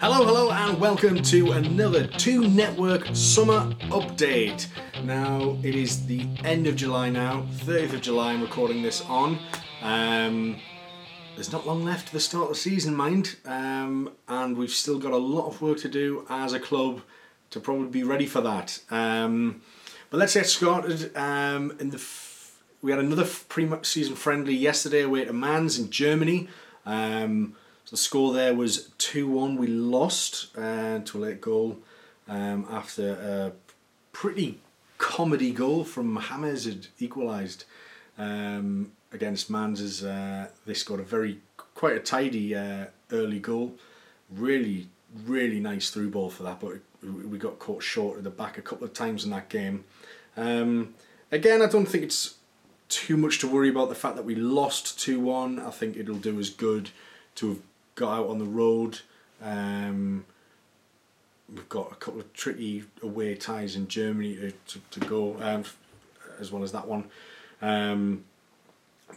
Hello, hello, and welcome to another Toon Network Summer Update. Now, it is the end of July now, 30th of July, I'm recording this on. Um, there's not long left to the start of the season, mind, um, and we've still got a lot of work to do as a club to probably be ready for that. Um, but let's get started. Um, in the f- we had another pre-season friendly yesterday away to Mainz in Germany. Um, so the score there was 2 1. We lost uh, to a late goal um, after a pretty comedy goal from James had equalised um, against Mainz. As, uh, they scored a very, quite a tidy uh, early goal. Really, really nice through ball for that, but we got caught short at the back a couple of times in that game. Um, again, I don't think it's too much to worry about the fact that we lost 2 1. I think it'll do us good to have got out on the road. Um, we've got a couple of tricky away ties in Germany to, to, to go, um, as well as that one. Um,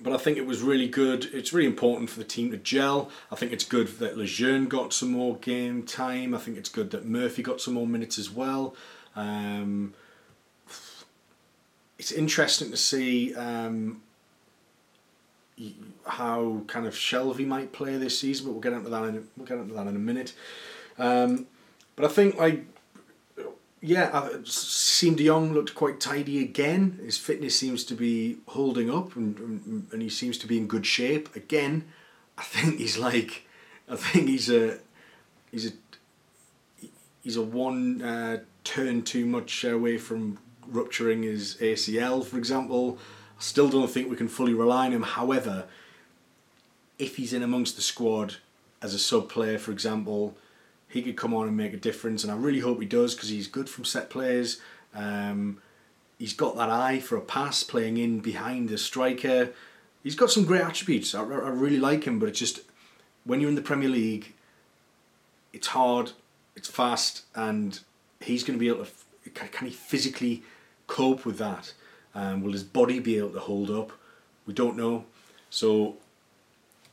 but I think it was really good. It's really important for the team to gel. I think it's good that Lejeune got some more game time. I think it's good that Murphy got some more minutes as well. Um, it's interesting to see um, how kind of Shelvey might play this season, but we'll get into that in we'll get into that in a minute. Um, but I think like yeah, Siem de Jong looked quite tidy again. His fitness seems to be holding up, and and he seems to be in good shape again. I think he's like, I think he's a, he's a, he's a one uh, turn too much away from rupturing his ACL, for example. Still don't think we can fully rely on him. However, if he's in amongst the squad as a sub player, for example, he could come on and make a difference. And I really hope he does because he's good from set plays. Um, he's got that eye for a pass, playing in behind the striker. He's got some great attributes. I, I really like him, but it's just when you're in the Premier League, it's hard, it's fast, and he's going to be able to. Can he physically cope with that? Um, will his body be able to hold up? We don't know. So,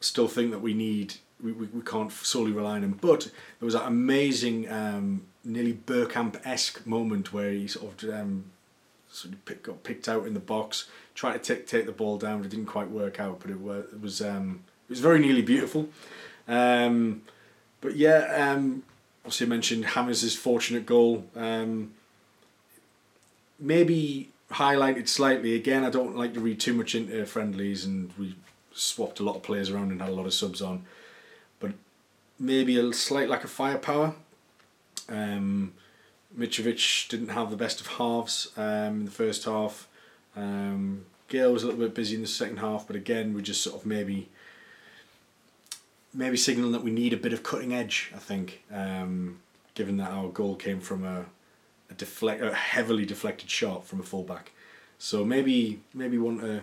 still think that we need we, we, we can't solely rely on him. But there was that amazing, um, nearly Bergkamp esque moment where he sort of um, sort of pick, got picked out in the box, tried to take take the ball down. but It didn't quite work out, but it was it was um, it was very nearly beautiful. Um, but yeah, um, obviously I mentioned Hammers' fortunate goal. Um, maybe highlighted slightly. Again, I don't like to read too much into friendlies, and we swapped a lot of players around and had a lot of subs on But maybe a slight lack of firepower. Um, Mitrovic didn't have the best of halves um, in the first half. Um, Gayle was a little bit busy in the second half, but again, we just sort of maybe maybe signalling that we need a bit of cutting edge. I think, um, given that our goal came from a, deflect, a heavily deflected shot from a fullback, so maybe maybe want to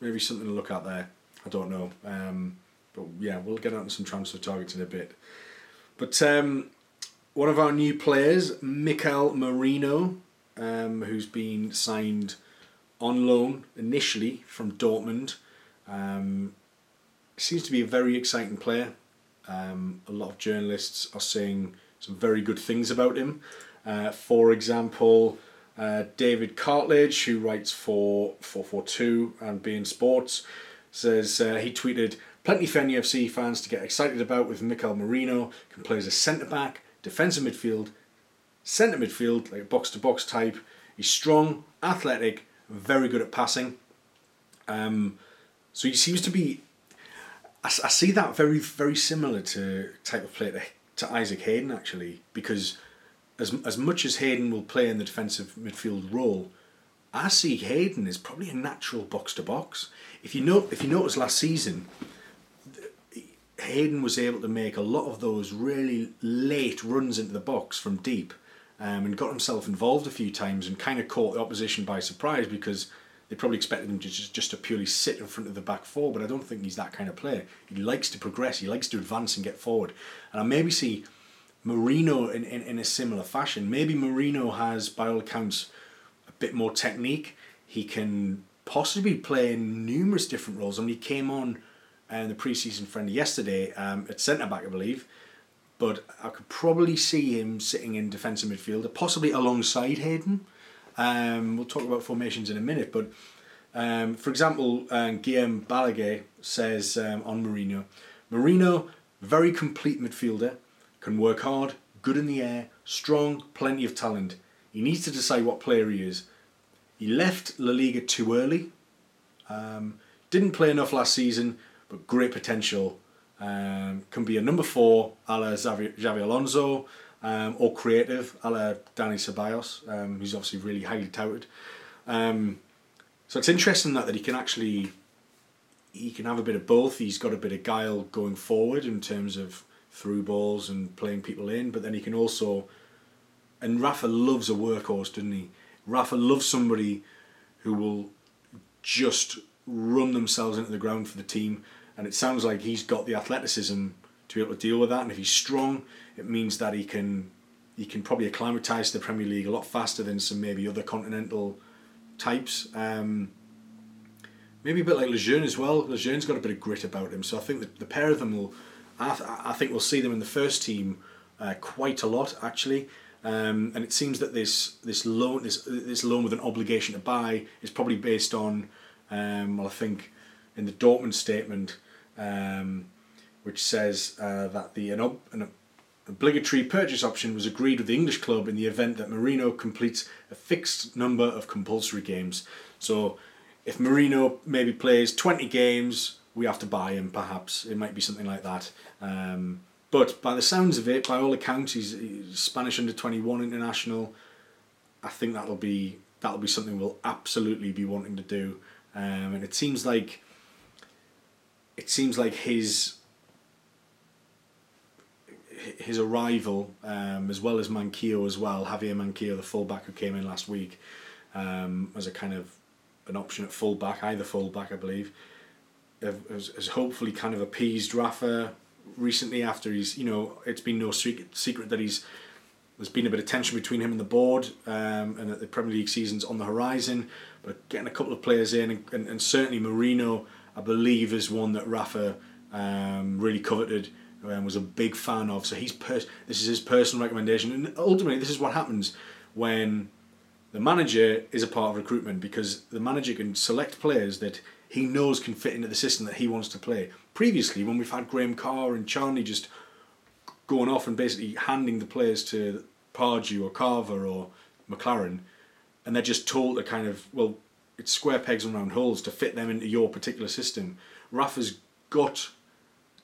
maybe something to look at there. I don't know. Um, but yeah, we'll get onto some transfer targets in a bit. But um, one of our new players, Mikel Merino, um, who's been signed on loan initially from Dortmund, um, seems to be a very exciting player. Um, a lot of journalists are saying some very good things about him. Uh, for example, uh, David Cartledge, who writes for 442 and beIN Sports, says uh, he tweeted, Plenty for NFC fans to get excited about with Mikel Merino, can play as a centre back, defensive midfield, centre midfield, like box to box type. He's strong, athletic, very good at passing. Um, so he seems to be. I, I see that very, very similar to type of player to, to Isaac Hayden actually, because as as much as Hayden will play in the defensive midfield role, I see Hayden is probably a natural box to box. If you know, if you notice last season, Hayden was able to make a lot of those really late runs into the box from deep um, and got himself involved a few times and kind of caught the opposition by surprise because they probably expected him to just, just to purely sit in front of the back four, but I don't think he's that kind of player. He likes to progress, he likes to advance and get forward. And I maybe see Merino in, in, in a similar fashion. Maybe Merino has, by all accounts, a bit more technique. He can possibly play in numerous different roles. I mean, he came on and the preseason friendly yesterday um, at centre back, I believe. but I could probably see him sitting in defensive midfielder, possibly alongside Hayden. Um, we'll talk about formations in a minute, but um, for example, um, Guillem Balague says um, on Merino, Merino, very complete midfielder, can work hard, good in the air, strong, plenty of talent. He needs to decide what player he is. He left La Liga too early. Um, didn't play enough last season, but great potential. Um, can be a number four, a la Xabi, Xabi Alonso, um, or creative, a la Dani Ceballos, um, who's obviously really highly touted. Um, so it's interesting that, that he can actually he can have a bit of both. He's got a bit of guile going forward in terms of through balls and playing people in, but then he can also and Rafa loves a workhorse, doesn't he? Rafa loves somebody who will just run themselves into the ground for the team, and it sounds like he's got the athleticism to be able to deal with that. And if he's strong, it means that he can he can probably acclimatise the Premier League a lot faster than some maybe other continental types. Um, maybe a bit like Lejeune as well. Lejeune's got a bit of grit about him, so I think that the pair of them will. I, th- I think we'll see them in the first team uh, quite a lot actually. Um, and it seems that this this loan this this loan with an obligation to buy is probably based on um, well I think in the Dortmund statement um, which says uh, that the an, ob- an obligatory purchase option was agreed with the English club in the event that Merino completes a fixed number of compulsory games. So if Merino maybe plays 20 games, we have to buy him perhaps. It might be something like that. Um, but by the sounds of it, by all accounts, he's, he's Spanish under twenty one international. I think that'll be that'll be something we'll absolutely be wanting to do, um, and it seems like it seems like his his arrival, um, as well as Manquillo as well, Javier Manquillo, the fullback who came in last week, um, as a kind of an option at fullback, either fullback I believe, has, has hopefully kind of appeased Rafa recently after he's you know it's been no secret that he's there's been a bit of tension between him and the board um, and that the Premier League season's on the horizon but getting a couple of players in and, and, and certainly Merino I believe is one that Rafa um, really coveted and was a big fan of. So he's pers- this is his personal recommendation and ultimately this is what happens when the manager is a part of recruitment because the manager can select players that he knows can fit into the system that he wants to play. Previously, when we've had Graham Carr and Charnley just going off and basically handing the players to Pardew or Carver or McClaren, and they're just told to kind of, well, it's square pegs and round holes to fit them into your particular system. Rafa's got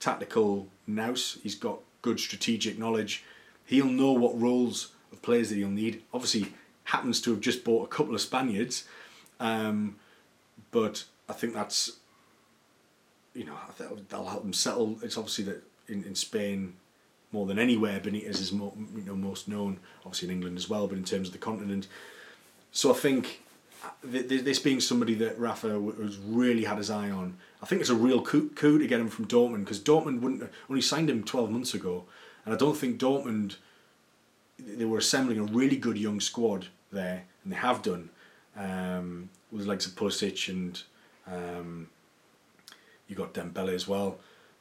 tactical nous, he's got good strategic knowledge. He'll know what roles of players that he'll need. Obviously, happens to have just bought a couple of Spaniards, um, but I think that's you know that'll help them settle. It's obviously that in, in Spain more than anywhere Benitez is more, you know most known, obviously in England as well, but in terms of the continent. So I think this being somebody that Rafa has really had his eye on, I think it's a real coup, coup to get him from Dortmund because Dortmund wouldn't only signed him twelve months ago, and I don't think Dortmund they were assembling a really good young squad there, and they have done um, with the likes of Pulisic and um, you got Dembele as well.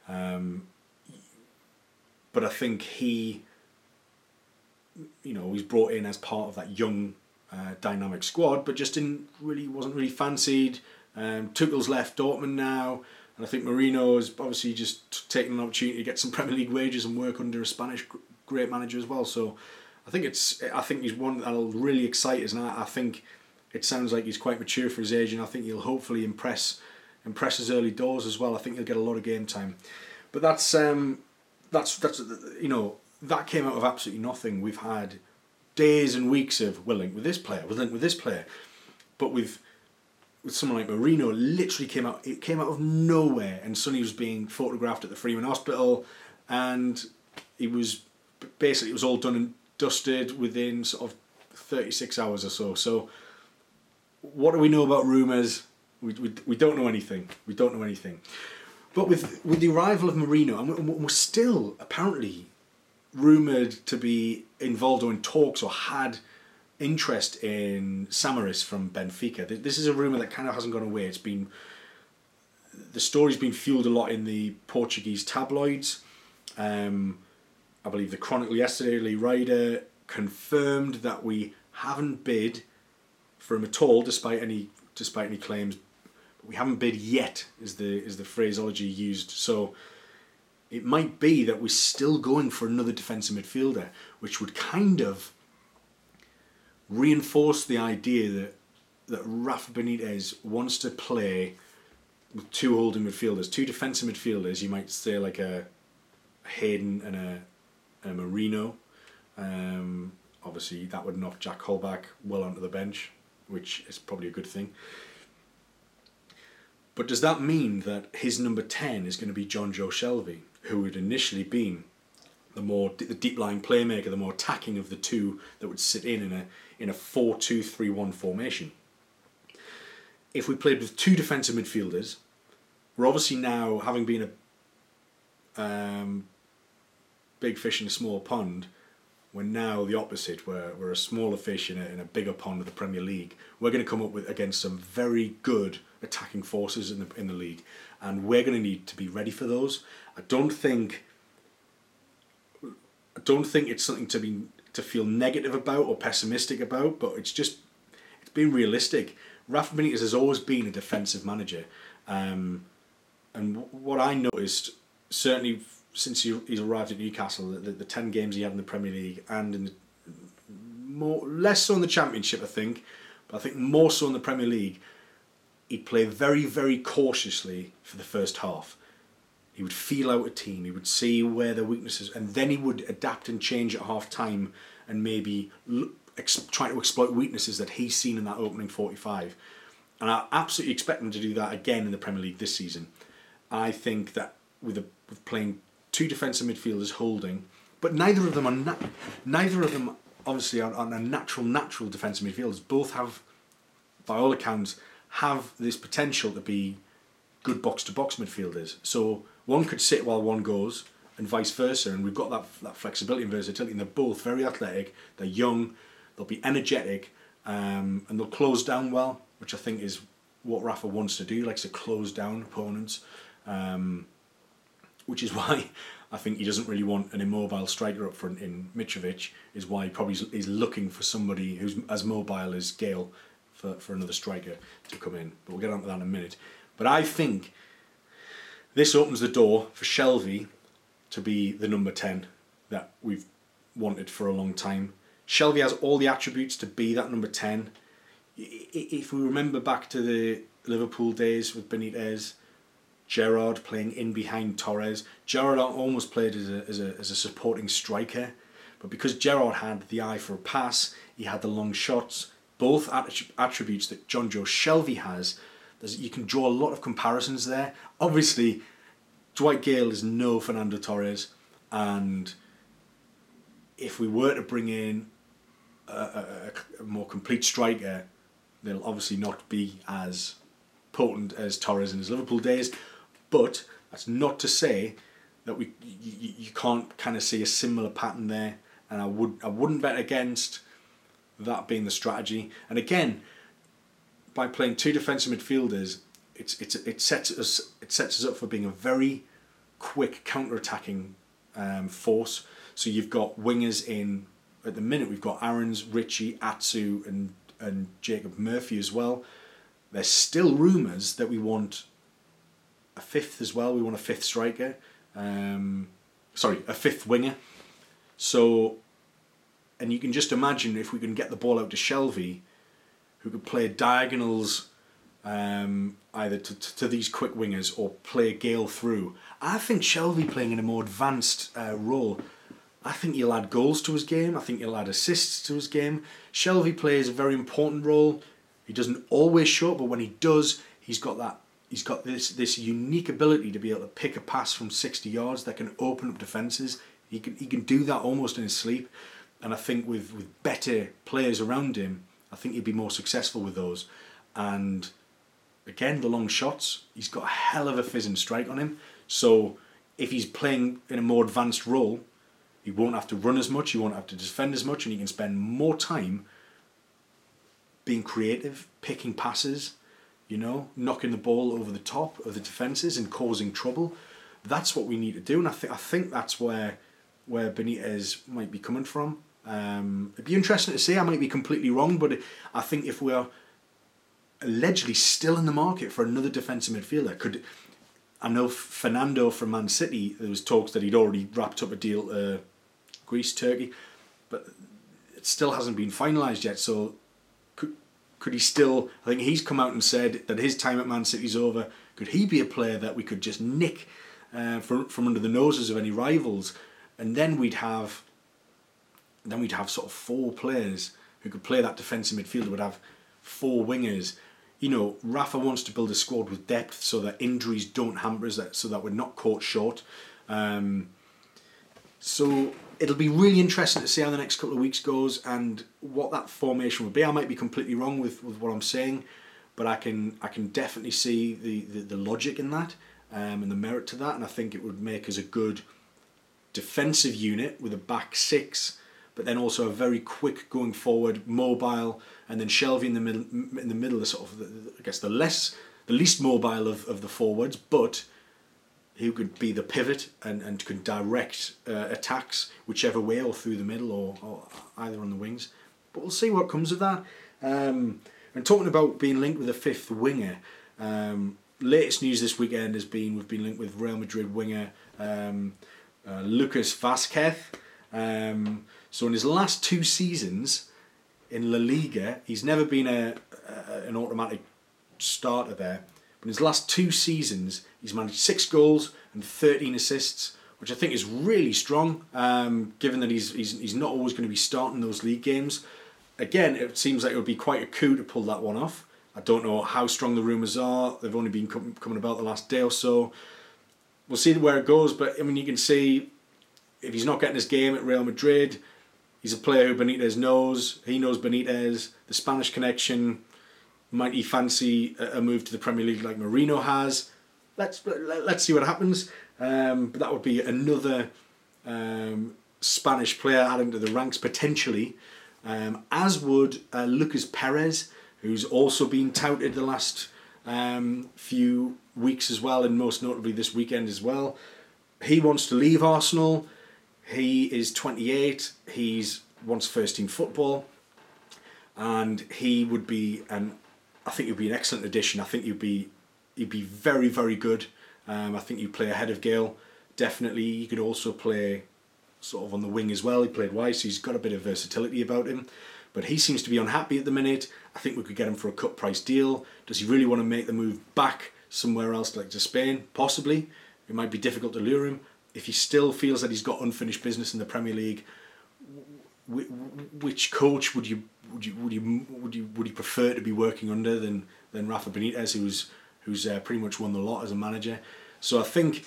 Um, but I think he, you know, he's brought in as part of that young, uh, dynamic squad, but just didn't really wasn't really fancied. Um, Tuchel's left Dortmund now, and I think Merino is obviously just taking an opportunity to get some Premier League wages and work under a Spanish great manager as well. So I think it's I think he's one that'll really excite us, and I, I think it sounds like he's quite mature for his age, and I think he'll hopefully impress impress his early doors as well. I think he'll get a lot of game time. But that's um, that's that's you know that came out of absolutely nothing. We've had days and weeks of we're linked with this player, we're linked with this player, but with with someone like Merino, literally came out it came out of nowhere, and Sonny was being photographed at the Freeman Hospital, and he was basically it was all done and dusted within sort of thirty six hours or so. So what do we know about rumours? We, we, we don't know anything. We don't know anything. But with with the arrival of Merino, and we're still apparently rumoured to be involved or in talks or had interest in Samaris from Benfica. This is a rumour that kind of hasn't gone away. It's been the story's been fueled a lot in the Portuguese tabloids. Um, I believe the Chronicle yesterday, Lee Ryder confirmed that we haven't bid for him at all, despite any despite any claims. We haven't bid yet, is the is the phraseology used. So it might be that we're still going for another defensive midfielder, which would kind of reinforce the idea that that Rafa Benitez wants to play with two holding midfielders, two defensive midfielders. You might say like a, Hayden and a, a Merino. Um, obviously, that would knock Jack Colback well onto the bench, which is probably a good thing. But does that mean that his number 10 is going to be Jonjo Shelvey, who had initially been the more the deep lying playmaker, the more attacking of the two that would sit in in a in a 4-2-3-1 formation? If we played with two defensive midfielders, we're obviously now having been a um, big fish in a small pond. We're now the opposite. We're, we're a smaller fish in a, in a bigger pond of the Premier League. We're going to come up with against some very good attacking forces in the in the league, and we're going to need to be ready for those. I don't think. I don't think it's something to be to feel negative about or pessimistic about, but it's just it's being realistic. Rafa Benitez has always been a defensive manager, um, and what I noticed certainly since he, he's arrived at Newcastle, the, the ten games he had in the Premier League and in the, more less so in the Championship, I think, but I think more so in the Premier League, he'd play very very cautiously for the first half. He would feel out a team. He would see where their weaknesses, and then he would adapt and change at half time, and maybe ex- try to exploit weaknesses that he's seen in that opening forty-five. And I absolutely expect him to do that again in the Premier League this season. I think that with, a, with playing two defensive midfielders holding, but neither of them are na- neither of them obviously are, are natural natural defensive midfielders. Both have, by all accounts, have this potential to be good box to box midfielders. So one could sit while one goes, and vice versa. And we've got that that flexibility and versatility. And they're both very athletic. They're young. They'll be energetic, um, and they'll close down well, which I think is what Rafa wants to do. He likes to close down opponents. Um, which is why I think he doesn't really want an immobile striker up front in Mitrovic. Is why he probably is looking for somebody who's as mobile as Gayle for, for another striker to come in. But we'll get on to that in a minute. But I think this opens the door for Shelvey to be the number 10 that we've wanted for a long time. Shelvey has all the attributes to be that number 10. If we remember back to the Liverpool days with Benitez, Gerrard playing in behind Torres. Gerrard almost played as a, as a, as a supporting striker, but because Gerrard had the eye for a pass, he had the long shots, both attributes that Jonjo Shelvey has. There's, you can draw a lot of comparisons there. Obviously, Dwight Gayle is no Fernando Torres, and if we were to bring in a, a, a more complete striker, they'll obviously not be as potent as Torres in his Liverpool days. But that's not to say that we you, you can't kind of see a similar pattern there, and I would I wouldn't bet against that being the strategy. And again, by playing two defensive midfielders, it's it's it sets us it sets us up for being a very quick counter-attacking um, force. So you've got wingers in at the minute. We've got Aarons, Ritchie, Atsu, and and Jacob Murphy as well. There's still rumours that we want a fifth as well. We want a fifth striker. Um, sorry, a fifth winger. So, and you can just imagine if we can get the ball out to Shelvey, who could play diagonals um, either to, to, to, these quick wingers or play Gayle through. I think Shelvey playing in a more advanced uh, role. I think he'll add goals to his game. I think he'll add assists to his game. Shelvey plays a very important role. He doesn't always show up, but when he does, he's got that he's got this this unique ability to be able to pick a pass from 60 yards that can open up defenses. He can he can do that almost in his sleep, and I think with with better players around him, I think he'd be more successful with those. And again, the long shots, he's got a hell of a fizzing strike on him. So if he's playing in a more advanced role, he won't have to run as much, he won't have to defend as much, and he can spend more time being creative, picking passes, you know, knocking the ball over the top of the defences and causing trouble. That's what we need to do, and I think I think that's where where Benitez might be coming from. Um, it'd be interesting to see. I might be completely wrong, but I think if we're allegedly still in the market for another defensive midfielder, could I know Fernando from Man City? There was talks that he'd already wrapped up a deal uh, Greece, Turkey, but it still hasn't been finalised yet. So could he still? I think he's come out and said that his time at Man City's over. Could he be a player that we could just nick uh, from from under the noses of any rivals, and then we'd have then we'd have sort of four players who could play that defensive midfielder. Would have four wingers. You know, Rafa wants to build a squad with depth so that injuries don't hamper us, so that we're not caught short. Um, so it'll be really interesting to see how the next couple of weeks goes and what that formation will be. I might be completely wrong with, with what I'm saying, but I can I can definitely see the, the, the logic in that um, and the merit to that, and I think it would make us a good defensive unit with a back six but then also a very quick going forward, mobile, and then Shelvey in the middle, in the middle, the sort of, the, I guess, the less, the least mobile of, of the forwards, but who could be the pivot and, and could direct uh, attacks whichever way or through the middle or, or either on the wings. But we'll see what comes of that. Um, and talking about being linked with a fifth winger, um, latest news this weekend has been we've been linked with Real Madrid winger um, uh, Lucas Vazquez. Um, so in his last two seasons in La Liga, he's never been a, a an automatic starter there. In his last two seasons, he's managed six goals and 13 assists, which I think is really strong, um, given that he's, he's, he's not always going to be starting those league games. Again, it seems like it would be quite a coup to pull that one off. I don't know how strong the rumours are. They've only been com- coming about the last day or so. We'll see where it goes, but I mean, you can see if he's not getting his game at Real Madrid, He's a player who Benitez knows. He knows Benitez. The Spanish connection. Might he fancy a move to the Premier League like Merino has? Let's let's see what happens. Um, but that would be another um, Spanish player adding to the ranks potentially. Um, as would uh, Lucas Perez, who's also been touted the last um, few weeks as well, and most notably this weekend as well. He wants to leave Arsenal. He is 28. He's wants first team football, and he would be an. I think he'd be an excellent addition. I think he'd be he'd be very very good. Um, I think you play ahead of Gayle. Definitely, he could also play sort of on the wing as well. He played wide, so he's got a bit of versatility about him. But he seems to be unhappy at the minute. I think we could get him for a cut price deal. Does he really want to make the move back somewhere else, like to Spain? Possibly. It might be difficult to lure him if he still feels that he's got unfinished business in the Premier League, which coach would you would you would you would you would you prefer to be working under than than Rafa Benitez, who's who's uh, pretty much won the lot as a manager? So I think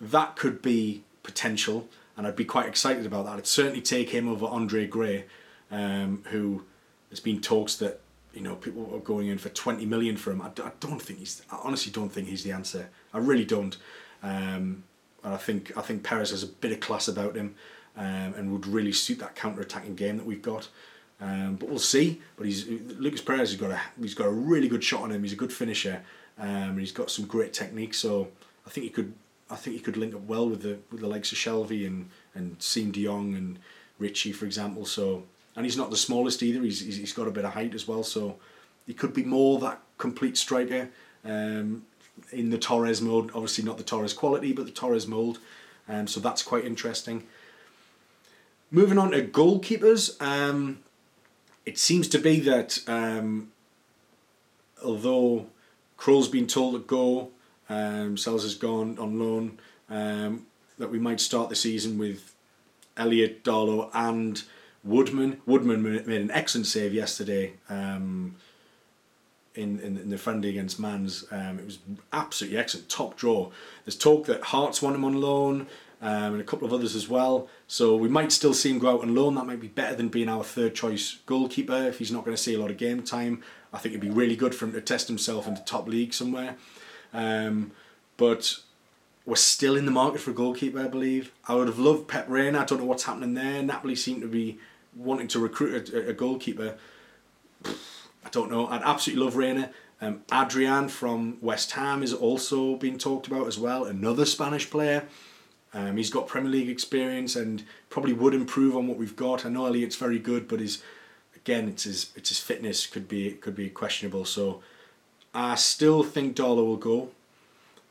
that could be potential, and I'd be quite excited about that. I'd certainly take him over Andre Gray, um, who there's been talks that you know people are going in for 20 million for him. I, don't think he's. I honestly don't think he's the answer. I really don't. Um, and I think I think Perez has a bit of class about him, um, and would really suit that counter-attacking game that we've got. Um, but we'll see. But he's Lucas Perez has got a he's got a really good shot on him. He's a good finisher, um, and he's got some great technique. So I think he could I think he could link up well with the with the likes of Shelvey and and Siem De Jong and Ritchie, for example. So and he's not the smallest either. He's he's got a bit of height as well. So he could be more that complete striker. Um, in the Torres mode. Obviously, not the Torres quality, but the Torres mold. Um, so that's quite interesting. Moving on to goalkeepers, um, it seems to be that um, although Krul's been told to go, um, Sels has gone on loan, um, that we might start the season with Elliot, Darlow, and Woodman. Woodman made an excellent save yesterday. Um, in, in, in the friendly against Mainz. Um, it was absolutely excellent, top draw. There's talk that Hearts want him on loan um, and a couple of others as well. So we might still see him go out on loan. That might be better than being our third choice goalkeeper if he's not going to see a lot of game time. I think it'd be really good for him to test himself in the top league somewhere. Um, but we're still in the market for a goalkeeper, I believe. I would have loved Pep Reina. I don't know what's happening there. Napoli seem to be wanting to recruit a, a goalkeeper. I don't know. I'd absolutely love Reina. Um, Adrian from West Ham is also being talked about as well, another Spanish player. Um, he's got Premier League experience and probably would improve on what we've got. I know Elliot's very good, but his again, it's his it's his fitness could be could be questionable. So I still think Darlow will go,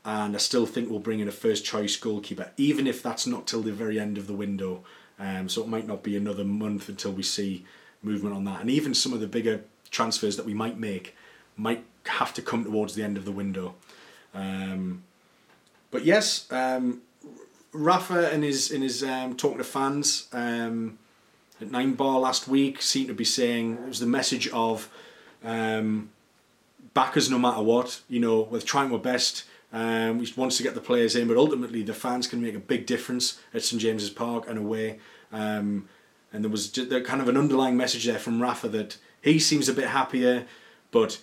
and I still think we'll bring in a first choice goalkeeper, even if that's not till the very end of the window. Um, so it might not be another month until we see movement on that. And even some of the bigger transfers that we might make might have to come towards the end of the window. Um, but yes, um, Rafa in his in his um, talking to fans um, at Nine Bar last week seemed to be saying it was the message of um, backers no matter what. You know, we're trying our best. Um, we wants to get the players in, but ultimately the fans can make a big difference at St James's Park and away. Um, and there was just, kind of an underlying message there from Rafa that he seems a bit happier, but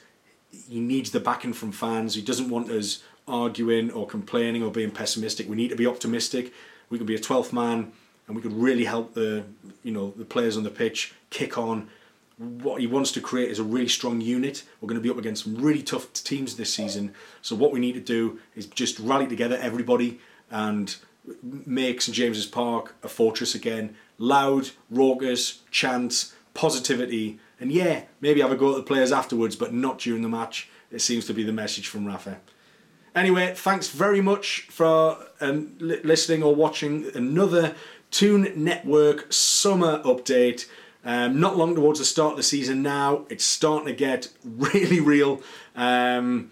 he needs the backing from fans. He doesn't want us arguing or complaining or being pessimistic. We need to be optimistic. We can be a 12th man and we could really help the you know the players on the pitch kick on. What he wants to create is a really strong unit. We're going to be up against some really tough teams this season. So what we need to do is just rally together, everybody, and make St James's Park a fortress again. Loud, raucous, chants, positivity, and yeah, maybe have a go at the players afterwards, but not during the match. It seems to be the message from Rafa. Anyway, thanks very much for um, li- listening or watching another Toon Network summer update. Um, not long towards the start of the season now. It's starting to get really real. Um,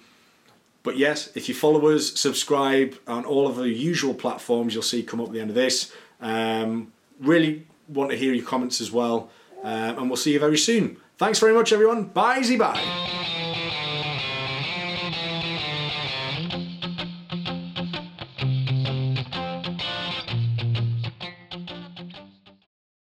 but yes, if you follow us, subscribe on all of the usual platforms, you'll see come up at the end of this. Um, really want to hear your comments as well. Um, and we'll see you very soon. Thanks very much, everyone. Bye, bye.